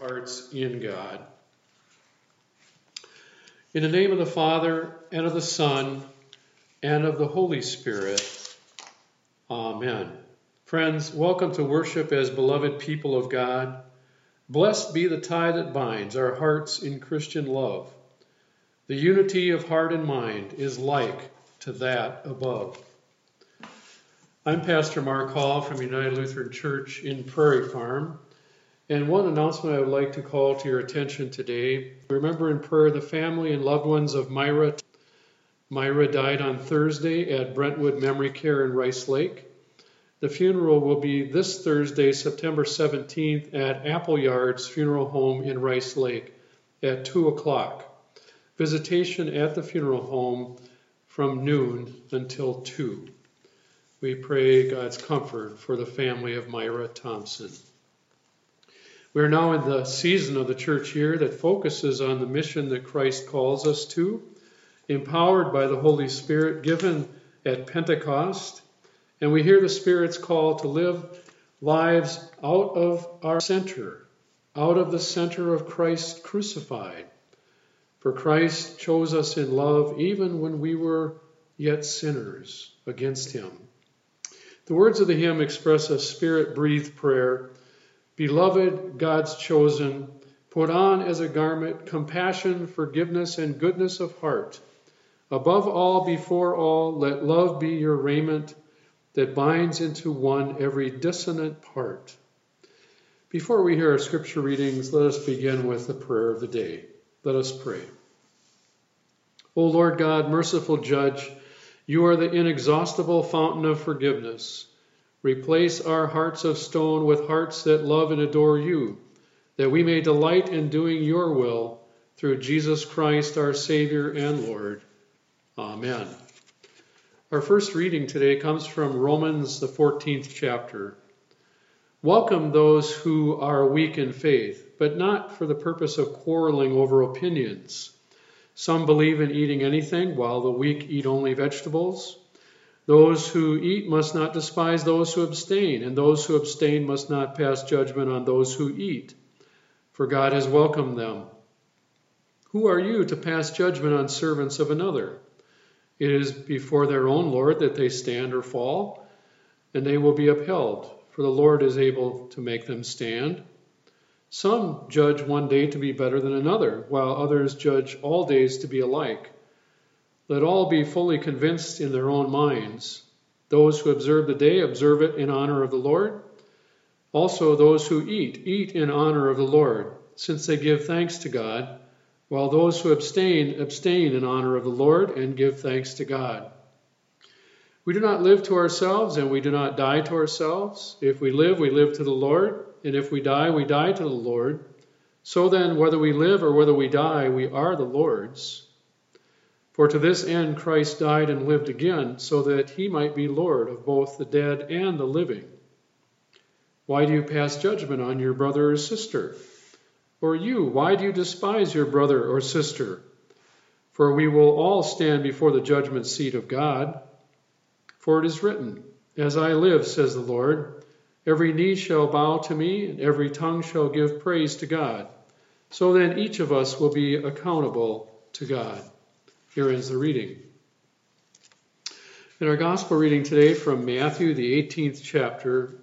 hearts in God. In the name of the Father, and of the Son, and of the Holy Spirit. Amen. Friends, welcome to worship as beloved people of God. Blessed be the tie that binds our hearts in Christian love. The unity of heart and mind is like to that above. I'm Pastor Mark Hall from United Lutheran Church in Prairie Farm. And one announcement I would like to call to your attention today. Remember in prayer the family and loved ones of Myra. Myra died on Thursday at Brentwood Memory Care in Rice Lake. The funeral will be this Thursday, September 17th, at Appleyard's Funeral Home in Rice Lake at 2 o'clock. Visitation at the funeral home from noon until 2. We pray God's comfort for the family of Myra Thompson. We are now in the season of the church year that focuses on the mission that Christ calls us to, empowered by the Holy Spirit given at Pentecost. And we hear the Spirit's call to live lives out of our center, out of the center of Christ crucified. For Christ chose us in love even when we were yet sinners against him. The words of the hymn express a spirit breathed prayer Beloved, God's chosen, put on as a garment compassion, forgiveness, and goodness of heart. Above all, before all, let love be your raiment that binds into one every dissonant part. Before we hear our scripture readings, let us begin with the prayer of the day. Let us pray. O Lord God, merciful judge, you are the inexhaustible fountain of forgiveness. Replace our hearts of stone with hearts that love and adore you, that we may delight in doing your will through Jesus Christ, our Savior and Lord. Amen. Our first reading today comes from Romans, the 14th chapter. Welcome those who are weak in faith, but not for the purpose of quarreling over opinions. Some believe in eating anything, while the weak eat only vegetables. Those who eat must not despise those who abstain, and those who abstain must not pass judgment on those who eat, for God has welcomed them. Who are you to pass judgment on servants of another? It is before their own Lord that they stand or fall, and they will be upheld, for the Lord is able to make them stand. Some judge one day to be better than another, while others judge all days to be alike. Let all be fully convinced in their own minds. Those who observe the day observe it in honor of the Lord. Also, those who eat, eat in honor of the Lord, since they give thanks to God, while those who abstain, abstain in honor of the Lord and give thanks to God. We do not live to ourselves, and we do not die to ourselves. If we live, we live to the Lord and if we die, we die to the Lord. So then, whether we live or whether we die, we are the Lord's. For to this end Christ died and lived again, so that he might be Lord of both the dead and the living. Why do you pass judgment on your brother or sister? Or you, why do you despise your brother or sister? For we will all stand before the judgment seat of God. For it is written, As I live, says the Lord, Every knee shall bow to me, and every tongue shall give praise to God. So then each of us will be accountable to God. Here ends the reading. In our gospel reading today from Matthew, the 18th chapter,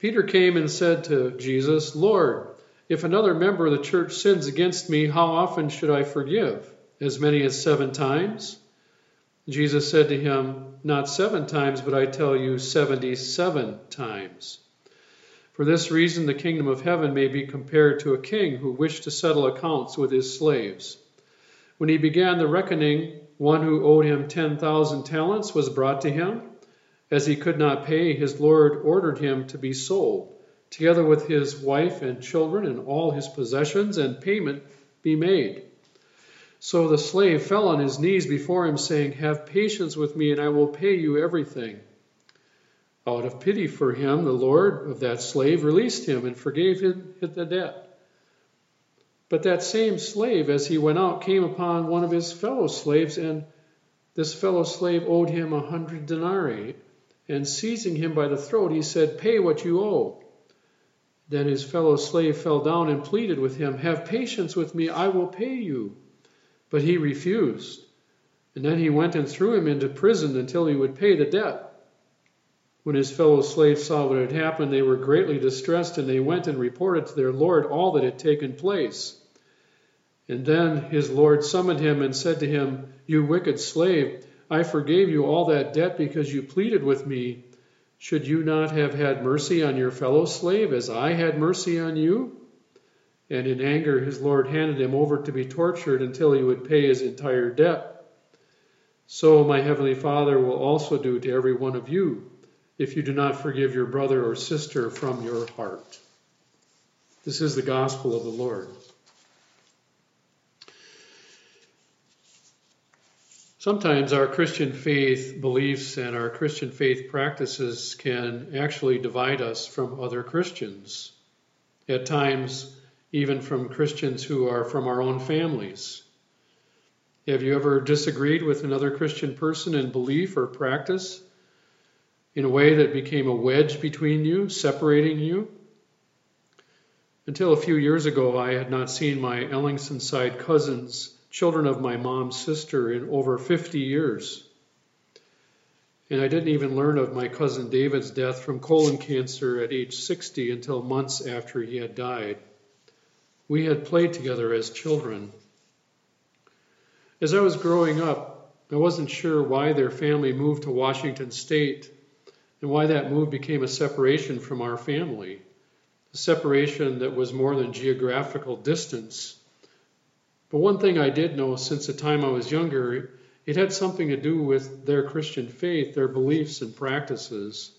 Peter came and said to Jesus, Lord, if another member of the church sins against me, how often should I forgive? As many as seven times? Jesus said to him, Not seven times, but I tell you, seventy seven times. For this reason, the kingdom of heaven may be compared to a king who wished to settle accounts with his slaves. When he began the reckoning, one who owed him ten thousand talents was brought to him. As he could not pay, his Lord ordered him to be sold, together with his wife and children and all his possessions, and payment be made. So the slave fell on his knees before him, saying, Have patience with me, and I will pay you everything. Out of pity for him, the Lord of that slave released him and forgave him the debt. But that same slave, as he went out, came upon one of his fellow slaves, and this fellow slave owed him a hundred denarii. And seizing him by the throat, he said, Pay what you owe. Then his fellow slave fell down and pleaded with him, Have patience with me, I will pay you. But he refused. And then he went and threw him into prison until he would pay the debt. When his fellow slaves saw what had happened, they were greatly distressed, and they went and reported to their Lord all that had taken place. And then his Lord summoned him and said to him, You wicked slave, I forgave you all that debt because you pleaded with me. Should you not have had mercy on your fellow slave as I had mercy on you? And in anger, his Lord handed him over to be tortured until he would pay his entire debt. So my heavenly Father will also do to every one of you if you do not forgive your brother or sister from your heart. This is the gospel of the Lord. Sometimes our Christian faith beliefs and our Christian faith practices can actually divide us from other Christians. At times, even from Christians who are from our own families. Have you ever disagreed with another Christian person in belief or practice in a way that became a wedge between you, separating you? Until a few years ago, I had not seen my Ellingson side cousins children of my mom's sister in over 50 years. And I didn't even learn of my cousin David's death from colon cancer at age 60 until months after he had died. We had played together as children. As I was growing up, I wasn't sure why their family moved to Washington State and why that move became a separation from our family, a separation that was more than geographical distance but one thing I did know since the time I was younger, it had something to do with their Christian faith, their beliefs and practices.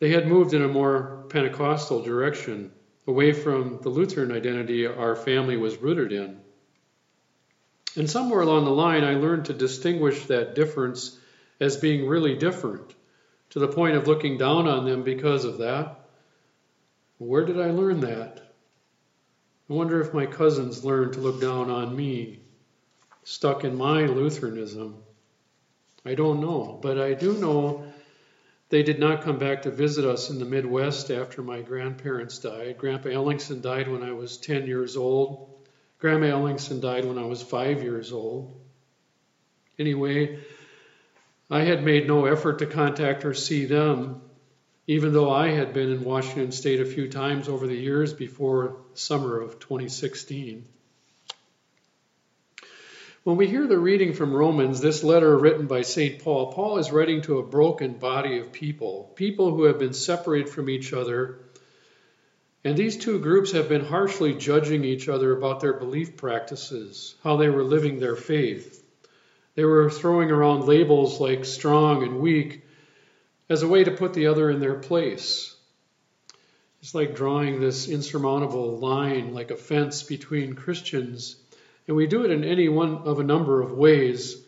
They had moved in a more Pentecostal direction, away from the Lutheran identity our family was rooted in. And somewhere along the line, I learned to distinguish that difference as being really different, to the point of looking down on them because of that. Where did I learn that? I wonder if my cousins learned to look down on me, stuck in my Lutheranism. I don't know, but I do know they did not come back to visit us in the Midwest after my grandparents died. Grandpa Ellingson died when I was 10 years old. Grandma Ellingson died when I was five years old. Anyway, I had made no effort to contact or see them even though I had been in Washington State a few times over the years before summer of 2016. When we hear the reading from Romans, this letter written by St. Paul, Paul is writing to a broken body of people, people who have been separated from each other. And these two groups have been harshly judging each other about their belief practices, how they were living their faith. They were throwing around labels like strong and weak as a way to put the other in their place. It's like drawing this insurmountable line, like a fence between Christians. And we do it in any one of a number of ways.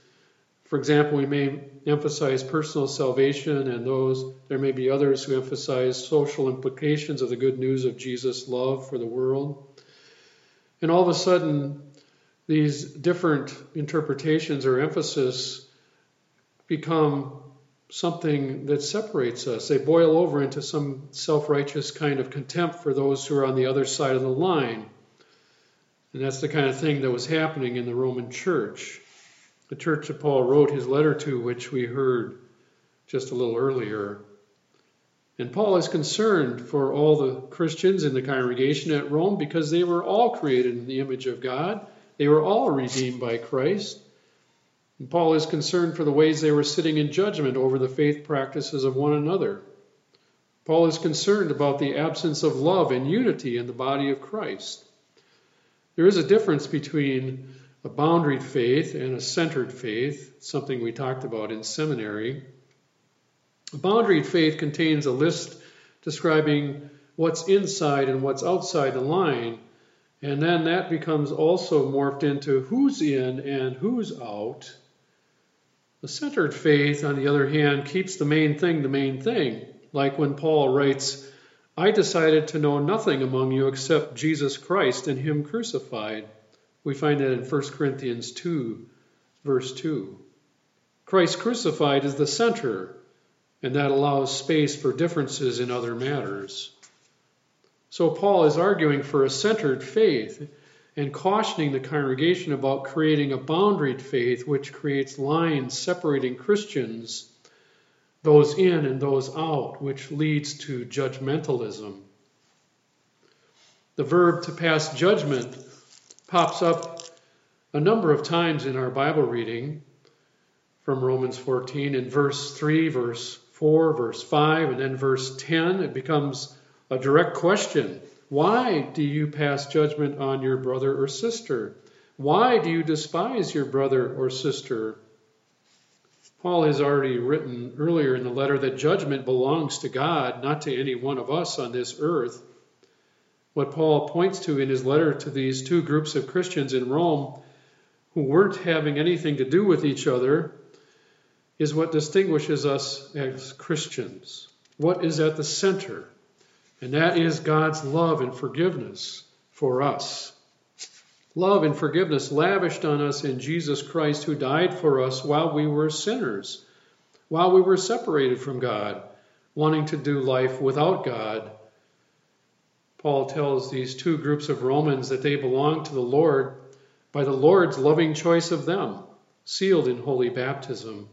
For example, we may emphasize personal salvation, and those there may be others who emphasize social implications of the good news of Jesus' love for the world. And all of a sudden, these different interpretations or emphasis become something that separates us. They boil over into some self righteous kind of contempt for those who are on the other side of the line. And that's the kind of thing that was happening in the Roman church. The church that Paul wrote his letter to, which we heard just a little earlier. And Paul is concerned for all the Christians in the congregation at Rome because they were all created in the image of God. They were all redeemed by Christ. And Paul is concerned for the ways they were sitting in judgment over the faith practices of one another. Paul is concerned about the absence of love and unity in the body of Christ. There is a difference between a boundaried faith and a centered faith, something we talked about in seminary. A boundaried faith contains a list describing what's inside and what's outside the line, and then that becomes also morphed into who's in and who's out. The centered faith, on the other hand, keeps the main thing the main thing. Like when Paul writes, I decided to know nothing among you except Jesus Christ and Him crucified. We find that in 1 Corinthians 2, verse 2. Christ crucified is the center, and that allows space for differences in other matters. So Paul is arguing for a centered faith and cautioning the congregation about creating a boundaried faith which creates lines separating Christians, those in and those out, which leads to judgmentalism. The verb to pass judgment pops up a number of times in our Bible reading from Romans 14 in verse 3, verse 4, verse 5, and then verse 10. It becomes a direct question why do you pass judgment on your brother or sister? Why do you despise your brother or sister? Paul has already written earlier in the letter that judgment belongs to God, not to any one of us on this earth. What Paul points to in his letter to these two groups of Christians in Rome who weren't having anything to do with each other is what distinguishes us as Christians. What is at the center and that is God's love and forgiveness for us. Love and forgiveness lavished on us in Jesus Christ, who died for us while we were sinners, while we were separated from God, wanting to do life without God. Paul tells these two groups of Romans that they belong to the Lord by the Lord's loving choice of them, sealed in holy baptism.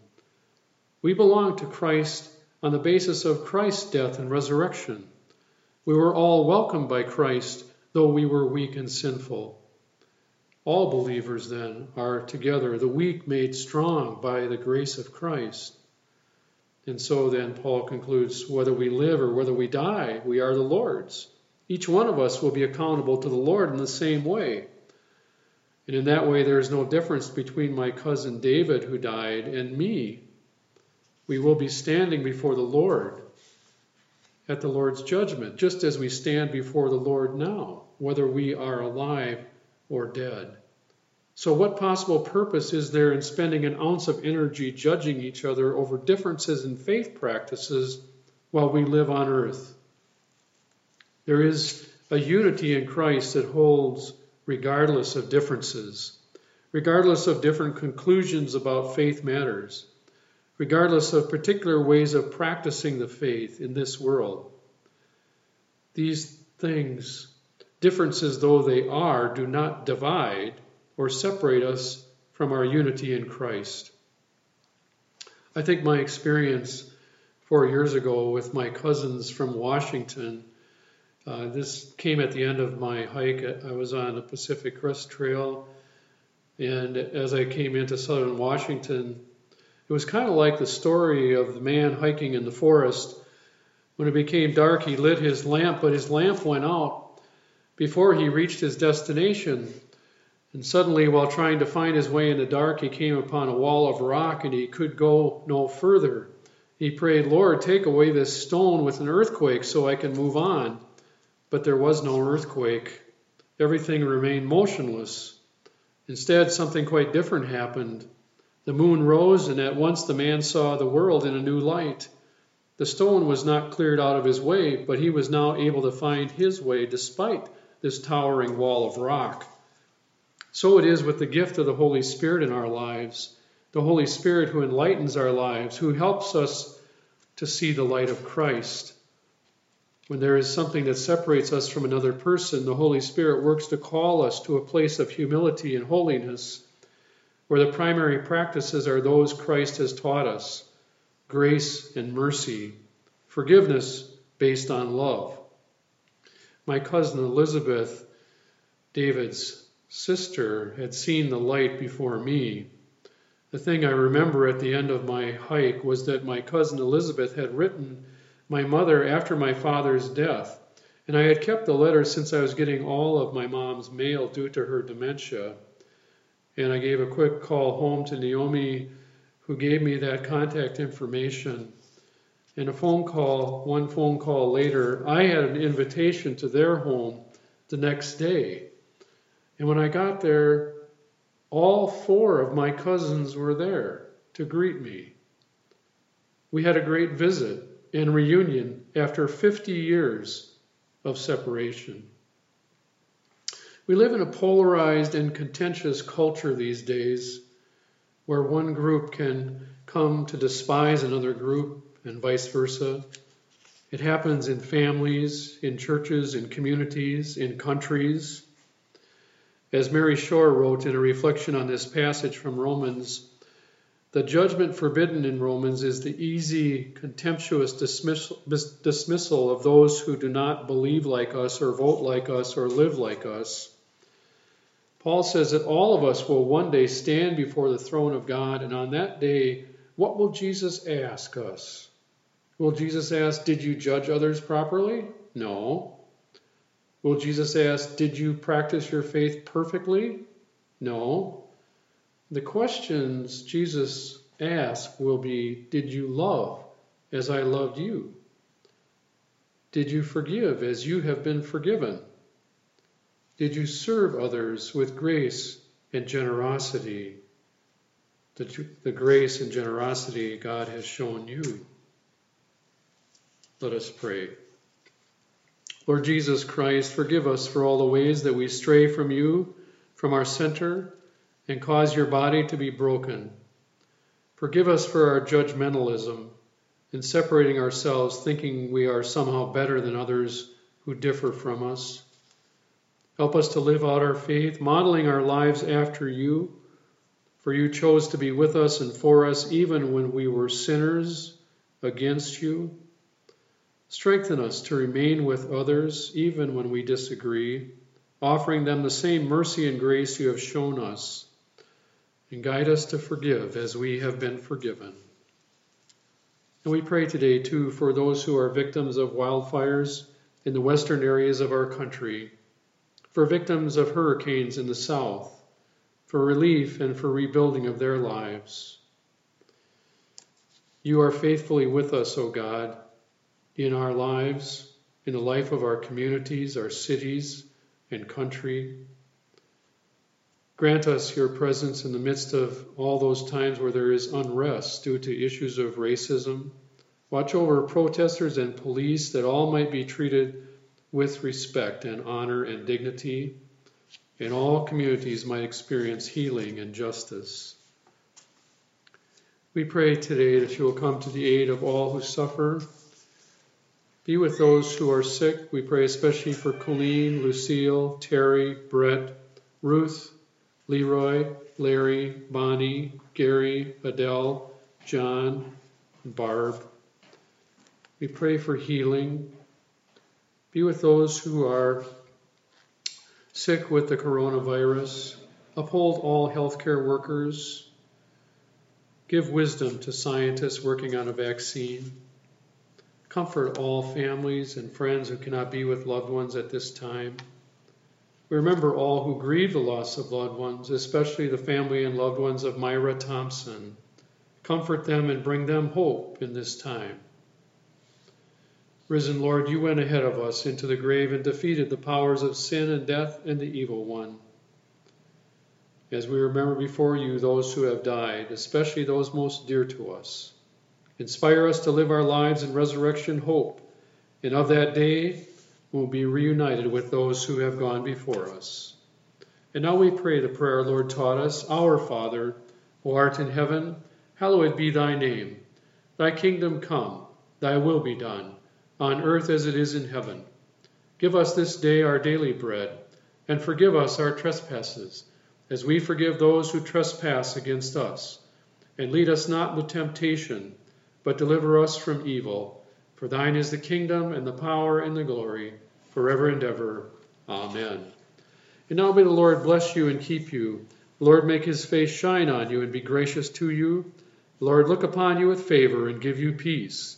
We belong to Christ on the basis of Christ's death and resurrection. We were all welcomed by Christ, though we were weak and sinful. All believers, then, are together, the weak made strong by the grace of Christ. And so then Paul concludes whether we live or whether we die, we are the Lord's. Each one of us will be accountable to the Lord in the same way. And in that way, there is no difference between my cousin David, who died, and me. We will be standing before the Lord at the Lord's judgment, just as we stand before the Lord now, whether we are alive or dead. So, what possible purpose is there in spending an ounce of energy judging each other over differences in faith practices while we live on earth? There is a unity in Christ that holds regardless of differences, regardless of different conclusions about faith matters regardless of particular ways of practicing the faith in this world. These things, differences though they are, do not divide or separate us from our unity in Christ. I think my experience four years ago with my cousins from Washington. Uh, this came at the end of my hike. I was on the Pacific Crest Trail, and as I came into southern Washington, it was kind of like the story of the man hiking in the forest. When it became dark, he lit his lamp, but his lamp went out before he reached his destination. And suddenly, while trying to find his way in the dark, he came upon a wall of rock and he could go no further. He prayed, Lord, take away this stone with an earthquake so I can move on. But there was no earthquake. Everything remained motionless. Instead, something quite different happened. The moon rose, and at once the man saw the world in a new light. The stone was not cleared out of his way, but he was now able to find his way despite this towering wall of rock. So it is with the gift of the Holy Spirit in our lives, the Holy Spirit who enlightens our lives, who helps us to see the light of Christ. When there is something that separates us from another person, the Holy Spirit works to call us to a place of humility and holiness where the primary practices are those Christ has taught us grace and mercy, forgiveness based on love. My cousin Elizabeth, David's sister, had seen the light before me. The thing I remember at the end of my hike was that my cousin Elizabeth had written my mother after my father's death, and I had kept the letter since I was getting all of my mom's mail due to her dementia. And I gave a quick call home to Naomi, who gave me that contact information. And a phone call, one phone call later, I had an invitation to their home the next day. And when I got there, all four of my cousins were there to greet me. We had a great visit and reunion after 50 years of separation. We live in a polarized and contentious culture these days where one group can come to despise another group and vice versa. It happens in families, in churches, in communities, in countries. As Mary Shore wrote in a reflection on this passage from Romans, the judgment forbidden in Romans is the easy, contemptuous dismissal, dismissal of those who do not believe like us or vote like us or live like us. Paul says that all of us will one day stand before the throne of God, and on that day, what will Jesus ask us? Will Jesus ask, Did you judge others properly? No. Will Jesus ask, Did you practice your faith perfectly? No. The questions Jesus asks will be Did you love as I loved you? Did you forgive as you have been forgiven? Did you serve others with grace and generosity? The, the grace and generosity God has shown you. Let us pray. Lord Jesus Christ, forgive us for all the ways that we stray from you, from our center, and cause your body to be broken. Forgive us for our judgmentalism in separating ourselves, thinking we are somehow better than others who differ from us. Help us to live out our faith, modeling our lives after you, for you chose to be with us and for us even when we were sinners against you. Strengthen us to remain with others even when we disagree, offering them the same mercy and grace you have shown us. And guide us to forgive as we have been forgiven. And we pray today, too, for those who are victims of wildfires in the western areas of our country, for victims of hurricanes in the south, for relief and for rebuilding of their lives. You are faithfully with us, O God in our lives, in the life of our communities, our cities, and country. Grant us your presence in the midst of all those times where there is unrest due to issues of racism. Watch over protesters and police that all might be treated with respect and honor and dignity, and all communities might experience healing and justice. We pray today that you will come to the aid of all who suffer be with those who are sick. We pray especially for Colleen, Lucille, Terry, Brett, Ruth, Leroy, Larry, Bonnie, Gary, Adele, John, Barb. We pray for healing. Be with those who are sick with the coronavirus. Uphold all healthcare workers. Give wisdom to scientists working on a vaccine. Comfort all families and friends who cannot be with loved ones at this time. We remember all who grieve the loss of loved ones, especially the family and loved ones of Myra Thompson. Comfort them and bring them hope in this time. Risen Lord, you went ahead of us into the grave and defeated the powers of sin and death and the evil one. As we remember before you those who have died, especially those most dear to us, Inspire us to live our lives in resurrection hope, and of that day we'll be reunited with those who have gone before us. And now we pray the prayer our Lord taught us Our Father, who art in heaven, hallowed be thy name. Thy kingdom come, thy will be done, on earth as it is in heaven. Give us this day our daily bread, and forgive us our trespasses, as we forgive those who trespass against us. And lead us not into temptation but deliver us from evil. For thine is the kingdom and the power and the glory, forever and ever. Amen. And now may the Lord bless you and keep you. The Lord make his face shine on you and be gracious to you. The Lord look upon you with favor and give you peace.